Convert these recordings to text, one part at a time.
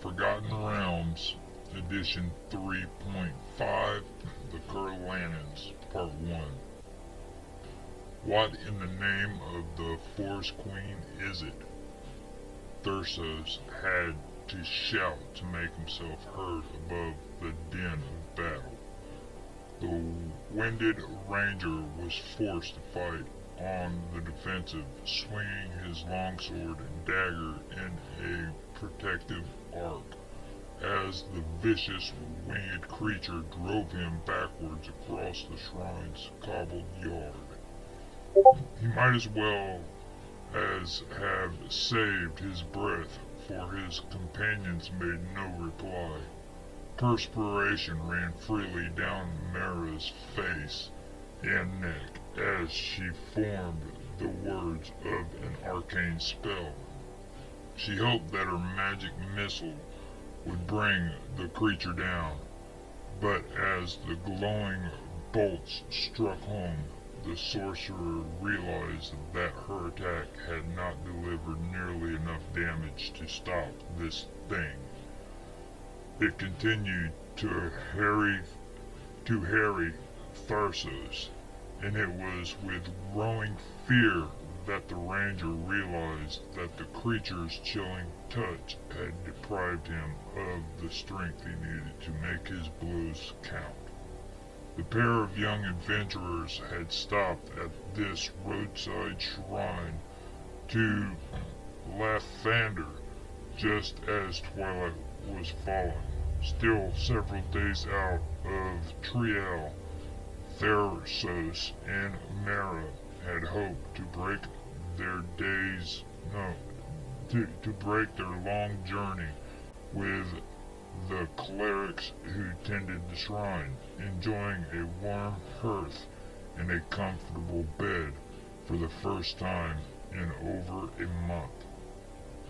Forgotten Realms, Edition 3.5, The Curlanans, Part 1. What in the name of the Forest Queen is it? Thursos had to shout to make himself heard above the din of battle. The winded ranger was forced to fight on the defensive, swinging his longsword and dagger in a protective arc, as the vicious winged creature drove him backwards across the shrine's cobbled yard. He might as well as have saved his breath, for his companions made no reply. Perspiration ran freely down Mara's face and neck as she formed the words of an arcane spell. She hoped that her magic missile would bring the creature down, but as the glowing bolts struck home, the sorcerer realized that her attack had not delivered nearly enough damage to stop this thing. It continued to harry to harry Tharsos, and it was with growing fear that the ranger realized that the creature's chilling touch had deprived him of the strength he needed to make his blows count. The pair of young adventurers had stopped at this roadside shrine to Lathander just as twilight was falling. Still several days out of Triel, Thersos and Mara had hoped to break their days, no, to, to break their long journey with the clerics who tended the shrine, enjoying a warm hearth and a comfortable bed for the first time in over a month.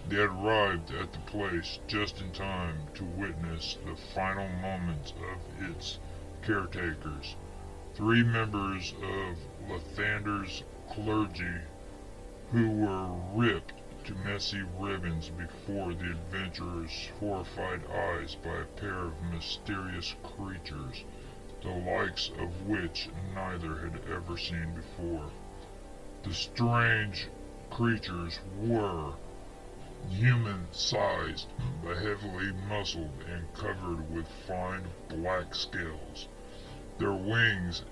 They had arrived at the place just in time to witness the final moments of its caretakers. Three members of Lathander's clergy who were ripped to messy ribbons before the adventurers' horrified eyes by a pair of mysterious creatures, the likes of which neither had ever seen before. The strange creatures were human-sized, but heavily muscled and covered with fine black scales. Their wings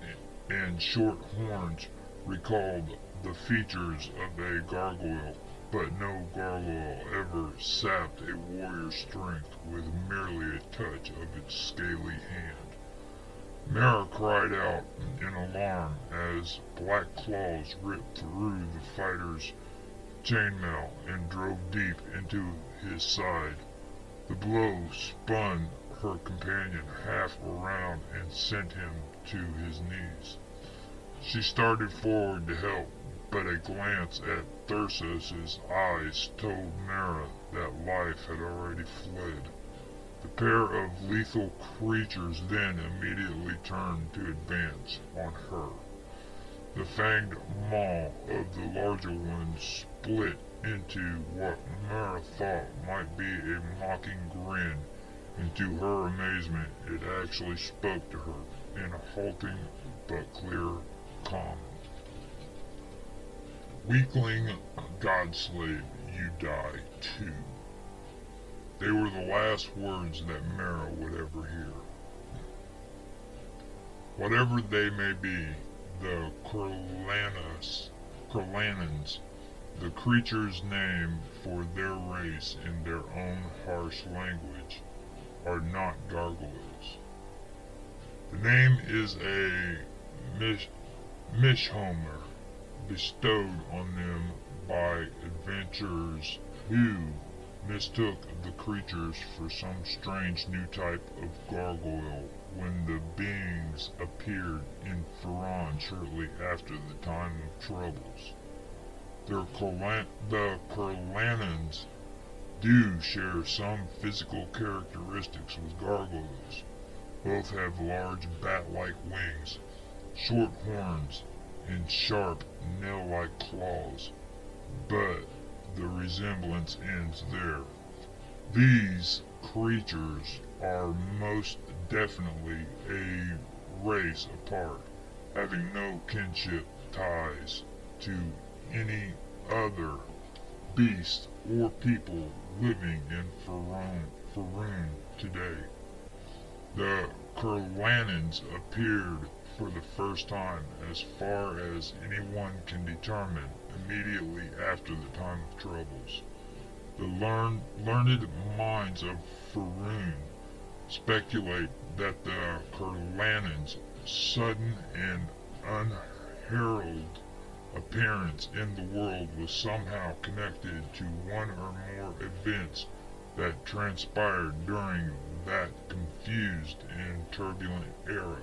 and short horns recalled the features of a gargoyle, but no gargoyle ever sapped a warrior's strength with merely a touch of its scaly hand. Mara cried out in alarm as black claws ripped through the fighter's chainmail and drove deep into his side. The blow spun her companion half around and sent him to his knees. She started forward to help, but a glance at Thursos's eyes told Mara that life had already fled. The pair of lethal creatures then immediately turned to advance on her. The fanged maw of the larger one split into what Mara thought might be a mocking grin, and to her amazement it actually spoke to her in a halting but clear common. Weakling Godslave, you die too. They were the last words that Mara would ever hear. Whatever they may be, the Kurlanas, Kurlanans, the creature's name for their race in their own harsh language, are not gargoyles. The name is a mish, mishomer bestowed on them by adventurers who mistook the creatures for some strange new type of gargoyle when the beings appeared in Faerun shortly after the time of troubles. Their the Kurlanans do share some physical characteristics with gargoyles. Both have large bat-like wings, short horns, and sharp nail-like claws, but the resemblance ends there. These creatures are most definitely a race apart, having no kinship ties to any other beast or people living in Faerun, Faerun today. The Curlanans appeared for the first time, as far as anyone can determine, immediately after the time of troubles. The learn, learned minds of Faerun speculate that the Curlanans' sudden and unheralded appearance in the world was somehow connected to one or more events that transpired during that confused and turbulent era.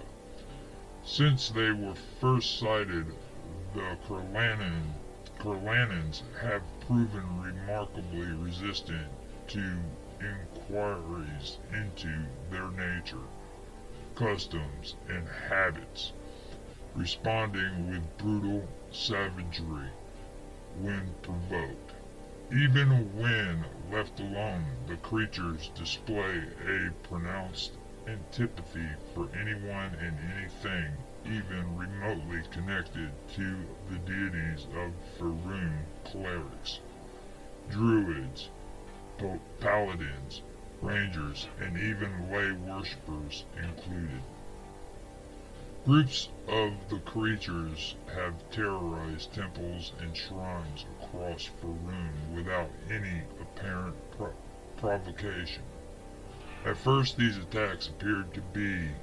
Since they were first sighted, the Curlanan, Curlanans have proven remarkably resistant to inquiries into their nature, customs, and habits, responding with brutal savagery when provoked. Even when left alone, the creatures display a pronounced antipathy for anyone and anything even remotely connected to the deities of Faerun clerics, druids, paladins, rangers, and even lay worshippers included. Groups of the creatures have terrorized temples and shrines across Faerun without any apparent pro provocation. At first these attacks appeared to be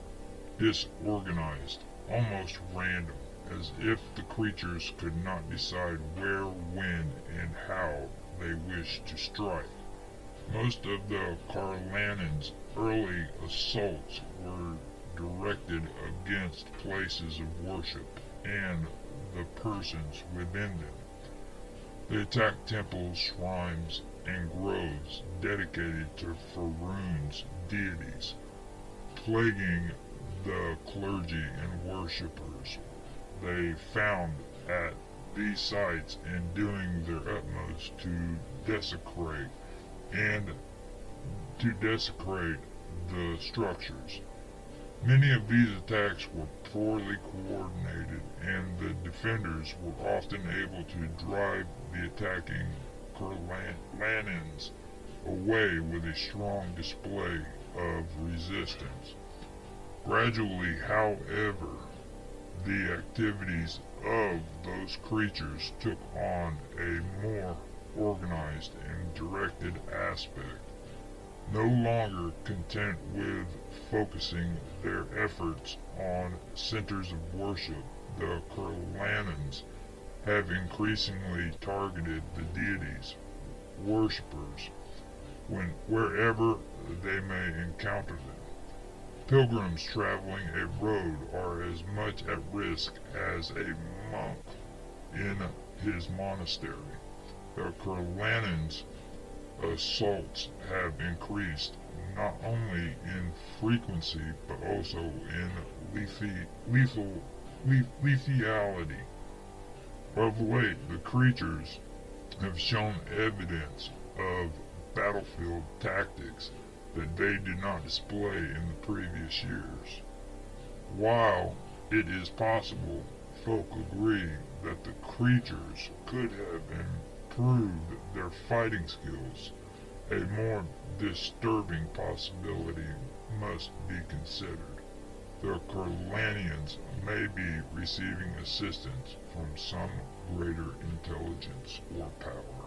disorganized, almost random, as if the creatures could not decide where, when, and how they wished to strike. Most of the Curlanans' early assaults were directed against places of worship and the persons within them. They attacked temples, shrines, and groves dedicated to Faerun's deities, plaguing the clergy and worshippers they found at these sites and doing their utmost to desecrate and to desecrate the structures. Many of these attacks were poorly coordinated, and the defenders were often able to drive the attacking Kurlanans away with a strong display of resistance. Gradually, however, the activities of those creatures took on a more organized and directed aspect no longer content with focusing their efforts on centers of worship, the Kurlanans have increasingly targeted the deities, worshippers, when, wherever they may encounter them. Pilgrims traveling a road are as much at risk as a monk in his monastery. The Kurlanans assaults have increased not only in frequency but also in lethality. Of late, the creatures have shown evidence of battlefield tactics that they did not display in the previous years. While it is possible, folk agree that the creatures could have improved their fighting skills, a more disturbing possibility must be considered. The Kurlanians may be receiving assistance from some greater intelligence or power.